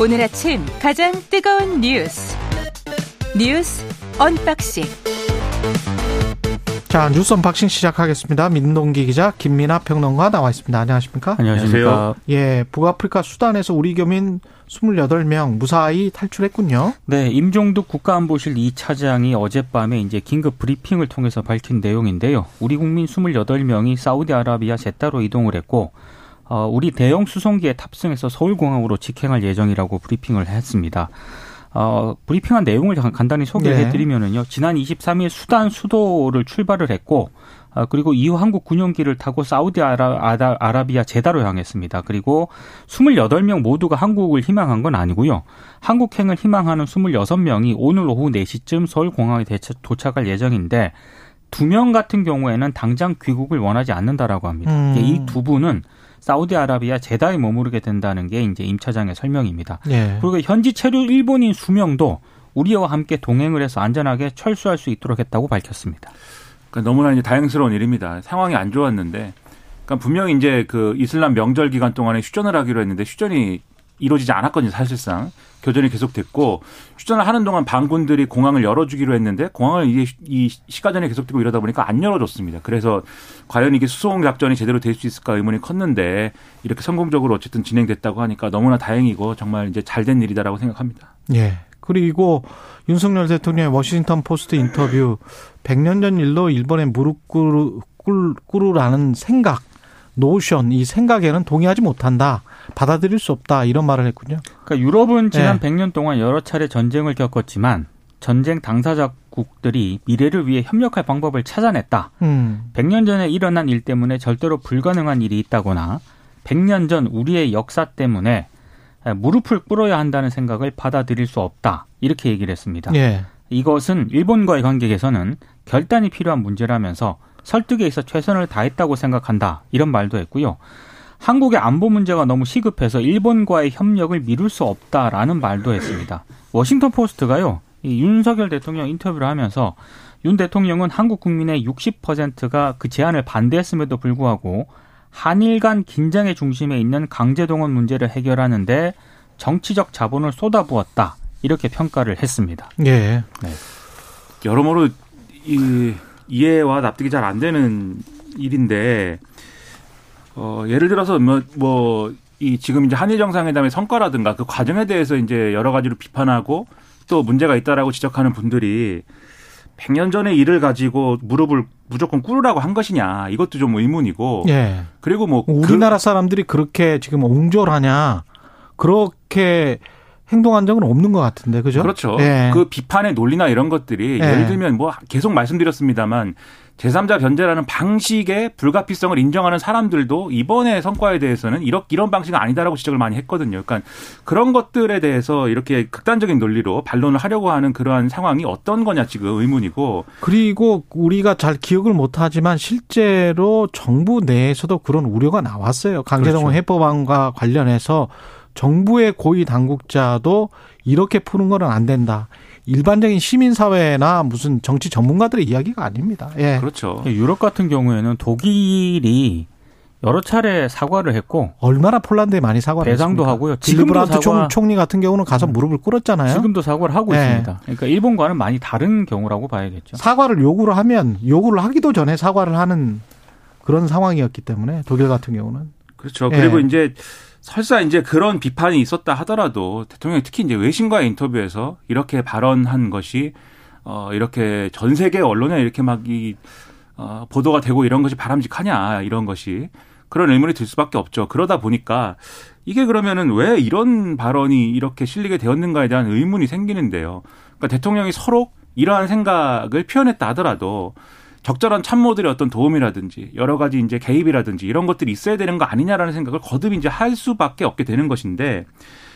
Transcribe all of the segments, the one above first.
오늘 아침 가장 뜨거운 뉴스 뉴스 unboxing 자 뉴스 unboxing 시작하겠습니다. 민동기 기자 김민하 평론가 나와 있습니다. 안녕하십니까? 안녕하세요. 예, 북아프리카 수단에서 우리 교민 28명 무사히 탈출했군요. 네, 임종득 국가안보실 2차장이 어젯밤에 이제 긴급 브리핑을 통해서 밝힌 내용인데요. 우리 국민 28명이 사우디아라비아 제다로 이동을 했고 어, 우리 대형 수송기에 탑승해서 서울공항으로 직행할 예정이라고 브리핑을 했습니다. 어, 브리핑한 내용을 간단히 소개를 네. 해드리면은요. 지난 23일 수단 수도를 출발을 했고, 아, 그리고 이후 한국 군용기를 타고 사우디아라비아 제다로 향했습니다. 그리고 28명 모두가 한국을 희망한 건 아니고요. 한국행을 희망하는 26명이 오늘 오후 4시쯤 서울공항에 도착할 예정인데, 두 명 같은 경우에는 당장 귀국을 원하지 않는다라고 합니다. 음. 이두 분은 사우디아라비아 제다에 머무르게 된다는 게 이제 임 차장의 설명입니다. 예. 그리고 현지 체류 일본인 수명도 우리와 함께 동행을 해서 안전하게 철수할 수 있도록 했다고 밝혔습니다. 그러니까 너무나 이제 다행스러운 일입니다. 상황이 안 좋았는데, 그러니까 분명히 이제 그 이슬람 명절 기간 동안에 휴전을 하기로 했는데 휴전이 이루어지지 않았거든요, 사실상. 교전이 계속됐고, 휴전을 하는 동안 반군들이 공항을 열어주기로 했는데, 공항을 이게 이 시가전이 계속되고 이러다 보니까 안 열어줬습니다. 그래서 과연 이게 수송 작전이 제대로 될 수 있을까 의문이 컸는데, 이렇게 성공적으로 어쨌든 진행됐다고 하니까 너무나 다행이고, 정말 이제 잘 된 일이다라고 생각합니다. 예. 그리고 윤석열 대통령의 워싱턴 포스트 인터뷰 100년 전 일로 일본에 무릎 꿇으, 꿇으라는 생각, notion, 이 생각에는 동의하지 못한다. 받아들일 수 없다. 이런 말을 했군요. 그러니까 유럽은 지난 네. 100년 동안 여러 차례 전쟁을 겪었지만 전쟁 당사자 국들이 미래를 위해 협력할 방법을 찾아냈다. 음. 100년 전에 일어난 일 때문에 절대로 불가능한 일이 있다거나 100년 전 우리의 역사 때문에 무릎을 꿇어야 한다는 생각을 받아들일 수 없다. 이렇게 얘기를 했습니다. 예. 이것은 일본과의 관계 개선은 결단이 필요한 문제라면서 설득에 있어 최선을 다했다고 생각한다. 이런 말도 했고요. 한국의 안보 문제가 너무 시급해서 일본과의 협력을 미룰 수 없다라는 말도 했습니다. 워싱턴 포스트가요. 이 윤석열 대통령 인터뷰를 하면서 윤 대통령은 한국 국민의 60%가 그 제안을 반대했음에도 불구하고 한일 간 긴장의 중심에 있는 강제동원 문제를 해결하는데 정치적 자본을 쏟아부었다. 이렇게 평가를 했습니다. 예. 여러모로 이 이해와 납득이 잘 안 되는 일인데 어 예를 들어서 뭐 뭐 이 지금 이제 한일 정상회담의 성과라든가 그 과정에 대해서 이제 여러 가지로 비판하고 또 문제가 있다라고 지적하는 분들이 100년 전의 일을 가지고 무릎을 무조건 꿇으라고 한 것이냐 이것도 좀 의문이고 예. 그리고 뭐 우리나라 사람들이 그렇게 지금 옹졸하냐 그렇게 행동한 적은 없는 것 같은데 그죠? 그렇죠. 예. 그 비판의 논리나 이런 것들이 예. 예를 들면 뭐 계속 말씀드렸습니다만 제3자 변제라는 방식의 불가피성을 인정하는 사람들도 이번의 성과에 대해서는 이런 이런 방식은 아니다라고 지적을 많이 했거든요. 그러니까 그런 것들에 대해서 이렇게 극단적인 논리로 반론을 하려고 하는 그러한 상황이 어떤 거냐 지금 의문이고 그리고 우리가 잘 기억을 못 하지만 실제로 정부 내에서도 그런 우려가 나왔어요. 강제동원 그렇죠. 해법안과 관련해서 정부의 고위 당국자도 이렇게 푸는 거는 안 된다. 일반적인 시민사회나 무슨 정치 전문가들의 이야기가 아닙니다. 예. 그렇죠. 유럽 같은 경우에는 독일이 여러 차례 사과를 했고 얼마나 폴란드에 많이 사과를 배상도 했습니까? 하고요. 지금도 사과- 총, 총리 같은 경우는 가서 무릎을 꿇었잖아요. 지금도 사과를 하고 네. 있습니다. 그러니까 일본과는 많이 다른 경우라고 봐야겠죠. 사과를 요구를 하면 요구를 하기도 전에 사과를 하는 그런 상황이었기 때문에 독일 같은 경우는 그렇죠. 예. 그리고 이제 설사 이제 그런 비판이 있었다 하더라도 대통령이 특히 이제 외신과의 인터뷰에서 이렇게 발언한 것이 어 이렇게 전 세계 언론에 이렇게 막이 어, 보도가 되고 이런 것이 바람직하냐 이런 것이 그런 의문이 들 수밖에 없죠. 그러다 보니까 이게 그러면은 왜 이런 발언이 이렇게 실리게 되었는가에 대한 의문이 생기는데요. 그러니까 대통령이 서로 이러한 생각을 표현했다 하더라도 적절한 참모들의 어떤 도움이라든지 여러 가지 이제 개입이라든지 이런 것들이 있어야 되는 거 아니냐라는 생각을 거듭 이제 할 수밖에 없게 되는 것인데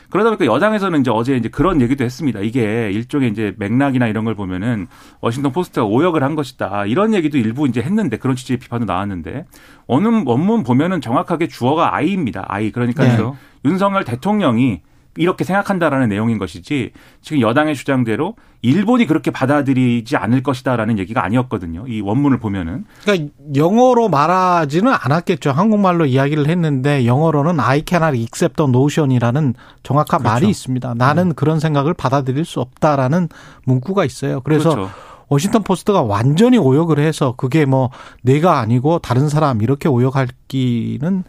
그러다 보니까 여당에서는 이제 어제 이제 그런 얘기도 했습니다. 이게 일종의 이제 맥락이나 이런 걸 보면은 워싱턴 포스트가 오역을 한 것이다. 이런 얘기도 일부 이제 했는데 그런 취지의 비판도 나왔는데 어느 원문 보면은 정확하게 주어가 아이입니다. 아이. 그러니까 네. 윤석열 대통령이 이렇게 생각한다라는 내용인 것이지 지금 여당의 주장대로 일본이 그렇게 받아들이지 않을 것이다라는 얘기가 아니었거든요. 이 원문을 보면은. 그러니까 영어로 말하지는 않았겠죠. 한국말로 이야기를 했는데 영어로는 I cannot accept the notion이라는 정확한 그렇죠. 말이 있습니다. 나는 음. 그런 생각을 받아들일 수 없다라는 문구가 있어요. 그래서 그렇죠. 워싱턴 포스트가 완전히 오역을 해서 그게 뭐 내가 아니고 다른 사람 이렇게 오역할 기는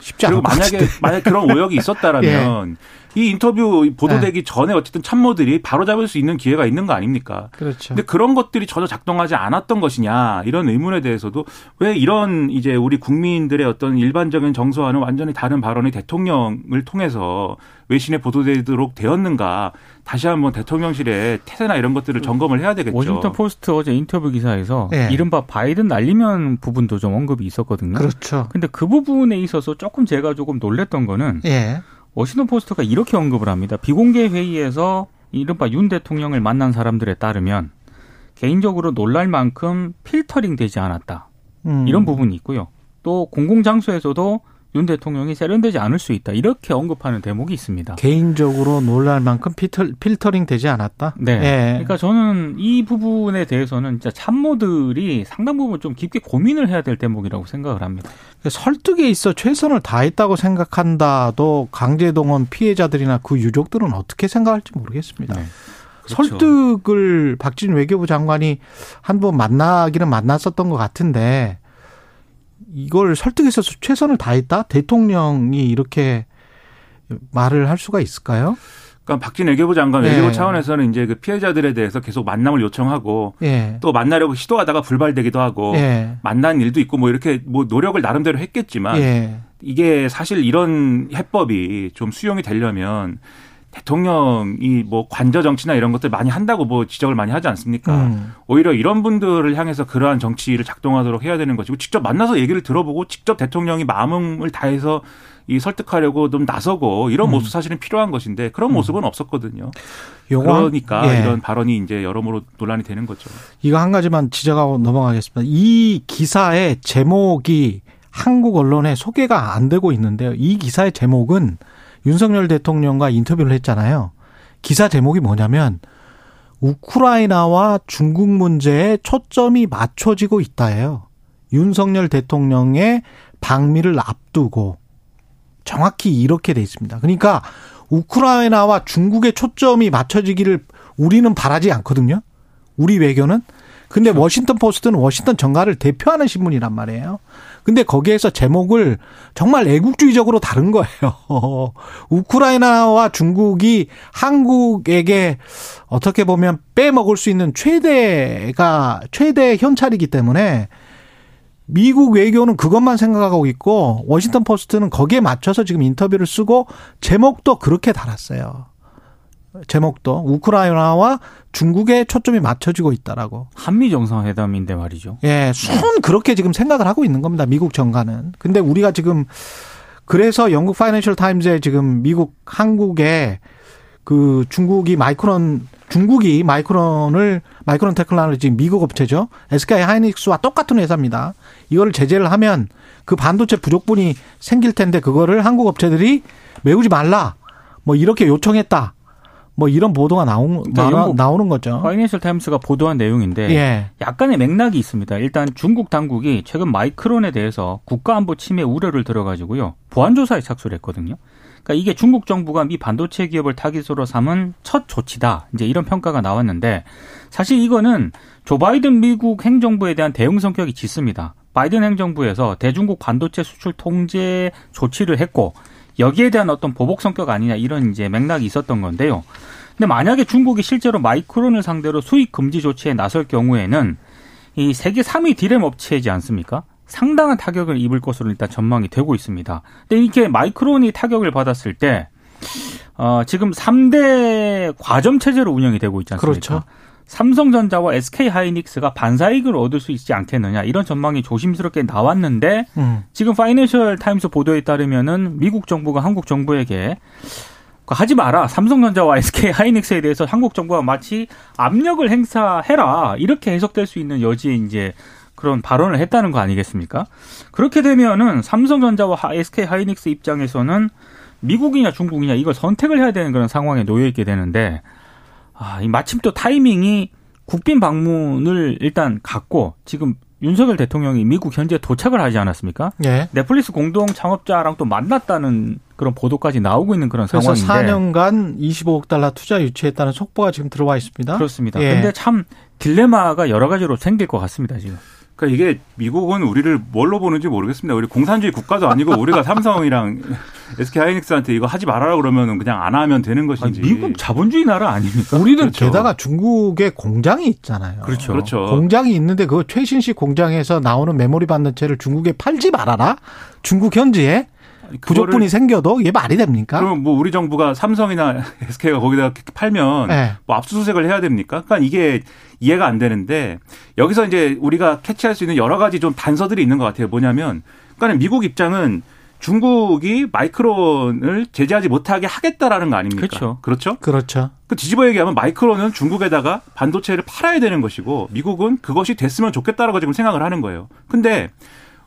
쉽지 않을 만약에. 만약 그런 오역이 있었다라면 이 인터뷰 보도되기 네. 전에 어쨌든 참모들이 바로 잡을 수 있는 기회가 있는 거 아닙니까? 그렇죠. 근데 그런 것들이 전혀 작동하지 않았던 것이냐 이런 의문에 대해서도 왜 이런 이제 우리 국민들의 어떤 일반적인 정서와는 완전히 다른 발언이 대통령을 통해서 외신에 보도되도록 되었는가 다시 한번 대통령실의 태세나 이런 것들을 점검을 해야 되겠죠. 워싱턴 포스트 어제 인터뷰 기사에서 예. 이른바 바이든 날리면 부분도 좀 언급이 있었거든요. 그렇죠. 근데 그 부분에 있어서 조금 제가 조금 놀랬던 거는 예. 워싱턴 포스트가 이렇게 언급을 합니다. 비공개 회의에서 이른바 윤 대통령을 만난 사람들에 따르면 개인적으로 놀랄 만큼 필터링 되지 않았다. 음. 이런 부분이 있고요. 또 공공장소에서도 윤 대통령이 세련되지 않을 수 있다. 이렇게 언급하는 대목이 있습니다. 개인적으로 놀랄 만큼 필터, 필터 링 되지 않았다. 네. 예. 그러니까 저는 이 부분에 대해서는 진짜 참모들이 상당 부분 좀 깊게 고민을 해야 될 대목이라고 생각을 합니다. 설득에 있어 최선을 다했다고 생각한다도 강제동원 피해자들이나 그 유족들은 어떻게 생각할지 모르겠습니다. 네. 그렇죠. 설득을 박진 외교부 장관이 한 번 만나기는 만났었던 것 같은데 이걸 설득해서 최선을 다했다? 대통령이 이렇게 말을 할 수가 있을까요? 그러니까 박진 외교부 장관 예. 외교부 차원에서는 이제 그 피해자들에 대해서 계속 만남을 요청하고 예. 또 만나려고 시도하다가 불발되기도 하고 예. 만난 일도 있고 뭐 이렇게 뭐 노력을 나름대로 했겠지만 예. 이게 사실 이런 해법이 좀 수용이 되려면 대통령이 뭐 관저 정치나 이런 것들 많이 한다고 뭐 지적을 많이 하지 않습니까? 음. 오히려 이런 분들을 향해서 그러한 정치를 작동하도록 해야 되는 것이고 직접 만나서 얘기를 들어보고 직접 대통령이 마음을 다해서 이 설득하려고 좀 나서고 이런 음. 모습 사실은 필요한 것인데 그런 모습은 없었거든요. 그러니까 예. 이런 발언이 이제 여러모로 논란이 되는 거죠. 이거 한 가지만 지적하고 넘어가겠습니다. 이 기사의 제목이 한국 언론에 소개가 안 되고 있는데요. 이 기사의 제목은 윤석열 대통령과 인터뷰를 했잖아요. 기사 제목이 뭐냐면 우크라이나와 중국 문제에 초점이 맞춰지고 있다예요. 윤석열 대통령의 방미를 앞두고 정확히 이렇게 돼 있습니다. 그러니까 우크라이나와 중국의 초점이 맞춰지기를 우리는 바라지 않거든요. 우리 외교는. 근데 워싱턴 포스트는 워싱턴 정가를 대표하는 신문이란 말이에요. 근데 거기에서 제목을 정말 애국주의적으로 다른 거예요. 우크라이나와 중국이 한국에게 어떻게 보면 빼먹을 수 있는 최대가 최대 현찰이기 때문에 미국 외교는 그것만 생각하고 있고 워싱턴 포스트는 거기에 맞춰서 지금 인터뷰를 쓰고 제목도 그렇게 달았어요. 제목도 우크라이나와 중국에 초점이 맞춰지고 있다라고. 한미 정상회담인데 말이죠. 예, 순 그렇게 지금 생각을 하고 있는 겁니다. 미국 정가는. 근데 우리가 지금 그래서 영국 파이낸셜 타임즈에 지금 미국 한국에 그 중국이 마이크론 중국이 마이크론을 마이크론 테크놀로지 미국 업체죠. SK 하이닉스와 똑같은 회사입니다. 이거를 제재를 하면 그 반도체 부족분이 생길 텐데 그거를 한국 업체들이 메우지 말라. 뭐 이렇게 요청했다. 뭐 이런 보도가 나온 그러니까 영국 나오 는 거죠. 파이낸셜 타임스가 보도한 내용인데 예. 약간의 맥락이 있습니다. 일단 중국 당국이 최근 마이크론에 대해서 국가안보 침해 우려를 들어가지고요 보안 조사에 착수를 했거든요. 그러니까 이게 중국 정부가 미 반도체 기업을 타깃으로 삼은 첫 조치다. 이제 이런 평가가 나왔는데 사실 이거는 조 바이든 미국 행정부에 대한 대응 성격이 짙습니다. 바이든 행정부에서 대중국 반도체 수출 통제 조치를 했고 여기에 대한 어떤 보복 성격 아니냐 이런 이제 맥락이 있었던 건데요. 근데 만약에 중국이 실제로 마이크론을 상대로 수입 금지 조치에 나설 경우에는 이 세계 3위 디램 업체이지 않습니까? 상당한 타격을 입을 것으로 일단 전망이 되고 있습니다. 근데 이렇게 마이크론이 타격을 받았을 때, 어, 지금 3대 과점 체제로 운영이 되고 있지 않습니까? 그렇죠. 삼성전자와 SK 하이닉스가 반사이익을 얻을 수 있지 않겠느냐 이런 전망이 조심스럽게 나왔는데 음. 지금 파이낸셜 타임스 보도에 따르면은 미국 정부가 한국 정부에게 하지 마라. 삼성전자와 SK 하이닉스에 대해서 한국 정부가 마치 압력을 행사해라. 이렇게 해석될 수 있는 여지에 이제 그런 발언을 했다는 거 아니겠습니까? 그렇게 되면은 삼성전자와 SK 하이닉스 입장에서는 미국이냐 중국이냐 이걸 선택을 해야 되는 그런 상황에 놓여 있게 되는데 아, 이 마침 또 타이밍이 국빈 방문을 일단 갖고 지금 윤석열 대통령이 미국 현재 도착을 하지 않았습니까? 예. 넷플릭스 공동 창업자랑 또 만났다는 그런 보도까지 나오고 있는 그런 그래서 상황인데 4년간 25억 달러 투자 유치했다는 속보가 지금 들어와 있습니다. 그렇습니다. 예. 근데 참 딜레마가 여러 가지로 생길 것 같습니다, 지금. 그러니까 이게 미국은 우리를 뭘로 보는지 모르겠습니다. 우리 공산주의 국가도 아니고 우리가 삼성이랑 SK 하이닉스한테 이거 하지 말아라 그러면 그냥 안 하면 되는 아니, 것인지. 미국 자본주의 나라 아닙니까? 우리는 그렇죠. 게다가 중국에 공장이 있잖아요. 그렇죠. 그렇죠. 공장이 있는데 그 최신식 공장에서 나오는 메모리 반도체를 중국에 팔지 말아라. 중국 현지에 부족분이 생겨도 이게 말이 됩니까? 그럼 뭐 우리 정부가 삼성이나 SK가 거기다 팔면 네. 뭐 압수수색을 해야 됩니까? 그러니까 이게 이해가 안 되는데 여기서 이제 우리가 캐치할 수 있는 여러 가지 좀 단서들이 있는 것 같아요. 뭐냐면 그러니까 미국 입장은 중국이 마이크론을 제재하지 못하게 하겠다라는 거 아닙니까? 그렇죠. 그렇죠? 그렇죠. 그 뒤집어 얘기하면 마이크론은 중국에다가 반도체를 팔아야 되는 것이고 미국은 그것이 됐으면 좋겠다라고 지금 생각을 하는 거예요. 근데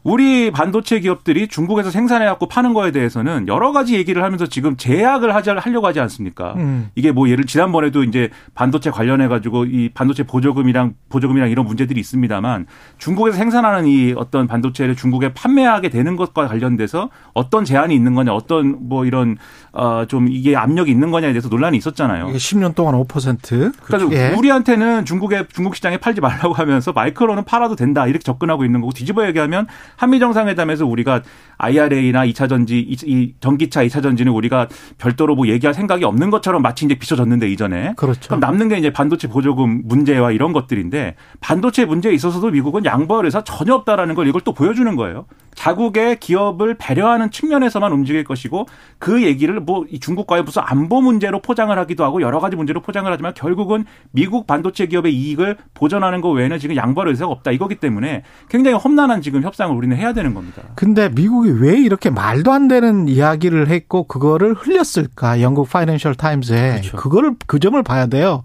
우리 반도체 기업들이 중국에서 생산해 갖고 파는 거에 대해서는 여러 가지 얘기를 하면서 지금 제약을 하려고 하지 않습니까? 음. 이게 뭐 예를 지난번에도 이제 반도체 관련해 가지고 이 반도체 보조금이랑 보조금이랑 이런 문제들이 있습니다만 중국에서 생산하는 이 어떤 반도체를 중국에 판매하게 되는 것과 관련돼서 어떤 제한이 있는 거냐, 어떤 뭐 이런 어좀 이게 압력이 있는 거냐에 대해서 논란이 있었잖아요. 이게 10년 동안 5%. 그래서 예. 우리한테는 중국에 중국 시장에 팔지 말라고 하면서 마이크로는 팔아도 된다 이렇게 접근하고 있는 거고 뒤집어 얘기하면 한미 정상회담에서 우리가 IRA나 2차 전지 이- 이 전기차 2차 전지는 우리가 별도로 뭐 얘기할 생각이 없는 것처럼 마치 이제 비춰졌는데 이전에 그렇죠. 그럼 남는 게 이제 반도체 보조금 문제와 이런 것들인데 반도체 문제에 있어서도 미국은 양보할 의사 전혀 없다라는 걸 이걸 또 보여주는 거예요. 자국의 기업을 배려하는 측면에서만 움직일 것이고 그 얘기를 뭐이 중국과의 무슨 안보 문제로 포장을 하기도 하고 여러 가지 문제로 포장을 하지만 결국은 미국 반도체 기업의 이익을 보전하는 것 외에는 지금 양보할 의사가 없다 이거기 때문에 굉장히 험난한 지금 협상을 우리는 해야 되는 겁니다. 근데 미국 이 왜 이렇게 말도 안 되는 이야기를 했고 그거를 흘렸을까? 영국 파이낸셜 타임즈에 그렇죠. 그거를 그 점을 봐야 돼요.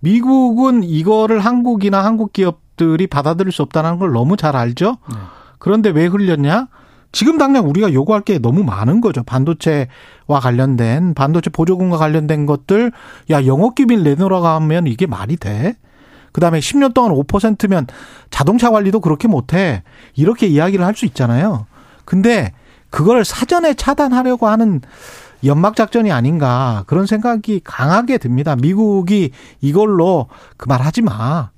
미국은 이거를 한국이나 한국 기업들이 받아들일 수 없다는 걸 너무 잘 알죠. 네. 그런데 왜 흘렸냐? 지금 당장 우리가 요구할 게 너무 많은 거죠. 반도체와 관련된 반도체 보조금과 관련된 것들 야 영업 기밀 내놓으라고 하면 이게 말이 돼? 그다음에 10년 동안 5%면 자동차 관리도 그렇게 못해. 이렇게 이야기를 할 수 있잖아요. 근데 그걸 사전에 차단하려고 하는 연막 작전이 아닌가 그런 생각이 강하게 듭니다. 미국이 이걸로 그 말 하지 마.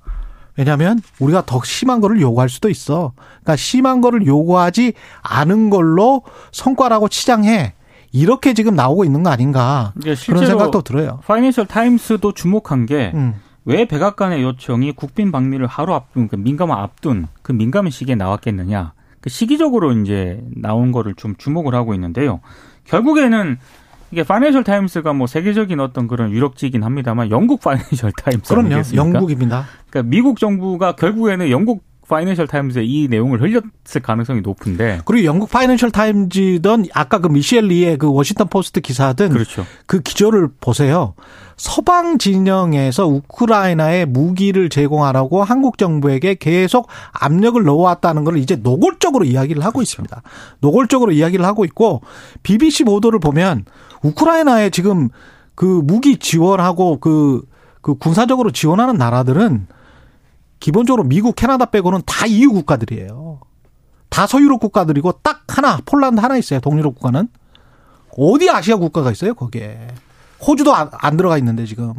왜냐하면 우리가 더 심한 거를 요구할 수도 있어. 그러니까 심한 거를 요구하지 않은 걸로 성과라고 치장해. 이렇게 지금 나오고 있는 거 아닌가 이게 그런 생각도 들어요. 파이낸셜 타임스도 주목한 게왜 음. 백악관의 요청이 국빈 방미를 하루 앞둔 그 민감한 앞둔 그 민감한 시기에 나왔겠느냐 그 시기적으로 이제 나온 거를 좀 주목을 하고 있는데요. 결국에는 이게 파이낸셜 타임스가 뭐 세계적인 어떤 그런 유력지긴 합니다만 영국 파이낸셜 타임스 그럼요. 영국입니다. 그러니까 미국 정부가 결국에는 영국 파이낸셜 타임스에 이 내용을 흘렸을 가능성이 높은데 그리고 영국 파이낸셜 타임즈든 아까 그 미셸 리의 그 워싱턴 포스트 기사든 그렇죠. 그 기조를 보세요. 서방 진영에서 우크라이나에 무기를 제공하라고 한국 정부에게 계속 압력을 넣어왔다는 걸 이제 노골적으로 이야기를 하고 있습니다. 노골적으로 이야기를 하고 있고 BBC 보도를 보면 우크라이나에 지금 그 무기 지원하고 그, 그 군사적으로 지원하는 나라들은 기본적으로 미국, 캐나다 빼고는 다 EU 국가들이에요. 다 서유럽 국가들이고 딱 하나 폴란드 하나 있어요. 동유럽 국가는 어디 아시아 국가가 있어요 거기에 호주도 안, 안 들어가 있는데 지금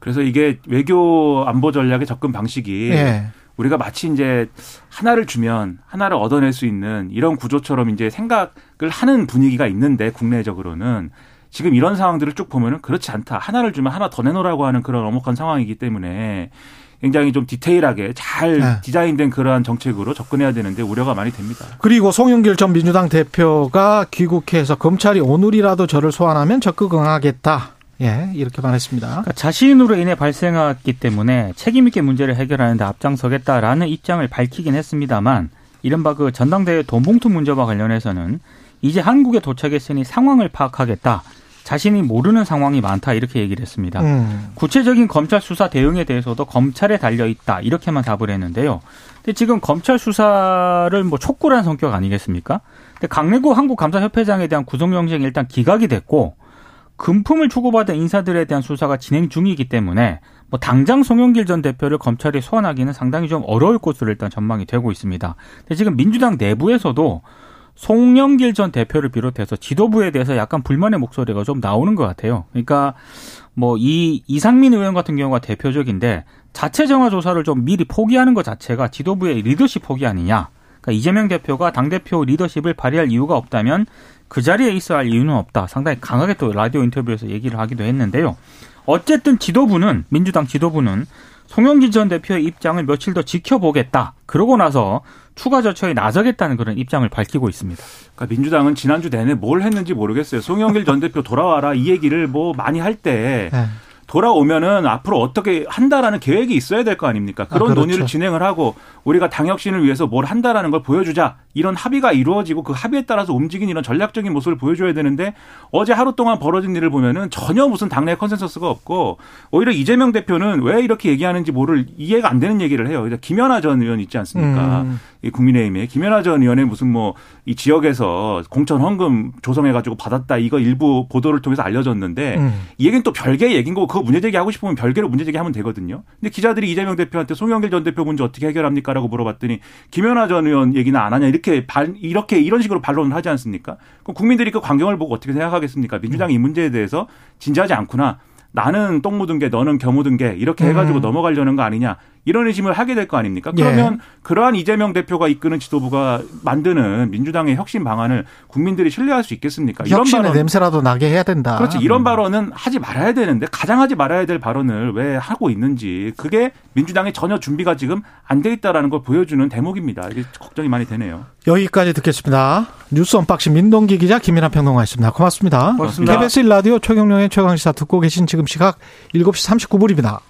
그래서 이게 외교 안보 전략의 접근 방식이 예 우리가 마치 이제 하나를 주면 하나를 얻어낼 수 있는 이런 구조처럼 이제 생각을 하는 분위기가 있는데 국내적으로는 지금 이런 상황들을 쭉 보면은 그렇지 않다. 하나를 주면 하나 더 내놓으라고 하는 그런 엄혹한 상황이기 때문에 굉장히 좀 디테일하게 잘 네. 디자인된 그러한 정책으로 접근해야 되는데 우려가 많이 됩니다. 그리고 송영길 전 민주당 대표가 귀국해서 검찰이 오늘이라도 저를 소환하면 적극 응하겠다 예 이렇게 말했습니다 그러니까 자신으로 인해 발생했기 때문에 책임 있게 문제를 해결하는데 앞장서겠다라는 입장을 밝히긴 했습니다만 이른바 그 전당대회 돈봉투 문제와 관련해서는 이제 한국에 도착했으니 상황을 파악하겠다. 자신이 모르는 상황이 많다 이렇게 얘기를 했습니다. 음. 구체적인 검찰 수사 대응에 대해서도 검찰에 달려 있다 이렇게만 답을 했는데요. 근데 지금 검찰 수사를 뭐 촉구라는 성격 아니겠습니까? 근데 강래구 한국감사협회장에 대한 구속영장이 일단 기각이 됐고 금품을 주고받은 인사들에 대한 수사가 진행 중이기 때문에 뭐 당장 송영길 전 대표를 검찰에 소환하기는 상당히 좀 어려울 것으로 일단 전망이 되고 있습니다. 근데 지금 민주당 내부에서도 송영길 전 대표를 비롯해서 지도부에 대해서 약간 불만의 목소리가 좀 나오는 것 같아요. 그러니까 뭐 이 이상민 의원 같은 경우가 대표적인데 자체 정화 조사를 좀 미리 포기하는 것 자체가 지도부의 리더십 포기 아니냐. 그러니까 이재명 대표가 당 대표 리더십을 발휘할 이유가 없다면 그 자리에 있어야 할 이유는 없다. 상당히 강하게 또 라디오 인터뷰에서 얘기를 하기도 했는데요. 어쨌든 지도부는 민주당 지도부는 송영길 전 대표의 입장을 며칠 더 지켜보겠다. 그러고 나서 추가 절차에 나서겠다는 그런 입장을 밝히고 있습니다. 그러니까 민주당은 지난주 내내 뭘 했는지 모르겠어요. 송영길 전 대표 돌아와라 이 얘기를 뭐 많이 할때 네. 돌아오면은 앞으로 어떻게 한다라는 계획이 있어야 될 거 아닙니까? 그런 아, 그렇죠. 논의를 진행을 하고 우리가 당혁신을 위해서 뭘 한다라는 걸 보여주자 이런 합의가 이루어지고 그 합의에 따라서 움직인 이런 전략적인 모습을 보여줘야 되는데 어제 하루 동안 벌어진 일을 보면은 전혀 무슨 당내 consensus가 없고 오히려 이재명 대표는 왜 이렇게 얘기하는지 모를 이해가 안 되는 얘기를 해요. 김현아 전 의원 있지 않습니까? 음. 이 국민의힘에 김현아 전 의원의 무슨 뭐 이 지역에서 공천 헌금 조성해 가지고 받았다 이거 일부 보도를 통해서 알려졌는데 음. 이 얘기는 또 별개의 얘기인 거고 그거 문제 제기 하고 싶으면 별개로 문제 제기 하면 되거든요. 근데 기자들이 이재명 대표한테 송영길 전 대표 문제 어떻게 해결합니까라고 물어봤더니 김연아 전 의원 얘기는 안 하냐 이렇게 발, 이렇게 이런 식으로 반론을 하지 않습니까? 그럼 국민들이 그 광경을 보고 어떻게 생각하겠습니까? 민주당이 이 문제에 대해서 진지하지 않구나. 나는 똥 묻은 게 너는 겨 묻은 게 이렇게 해가지고 음. 넘어가려는 거 아니냐 이런 의심을 하게 될 거 아닙니까? 예. 그러면 그러한 이재명 대표가 이끄는 지도부가 만드는 민주당의 혁신 방안을 국민들이 신뢰할 수 있겠습니까? 혁신의 발언- 냄새라도 나게 해야 된다. 그렇지. 이런 발언은 하지 말아야 되는데 가장 하지 말아야 될 발언을 왜 하고 있는지 그게 민주당의 전혀 준비가 지금 안 돼 있다라는 걸 보여주는 대목입니다. 이게 걱정이 많이 되네요. 여기까지 듣겠습니다. 뉴스 unboxing 민동기 기자 김민하 평론가였습니다. 고맙습니다. 고맙습니다. KBS 1라디오 최경영의 최강시사 듣고 계신 지금 시각 7시 39분입니다.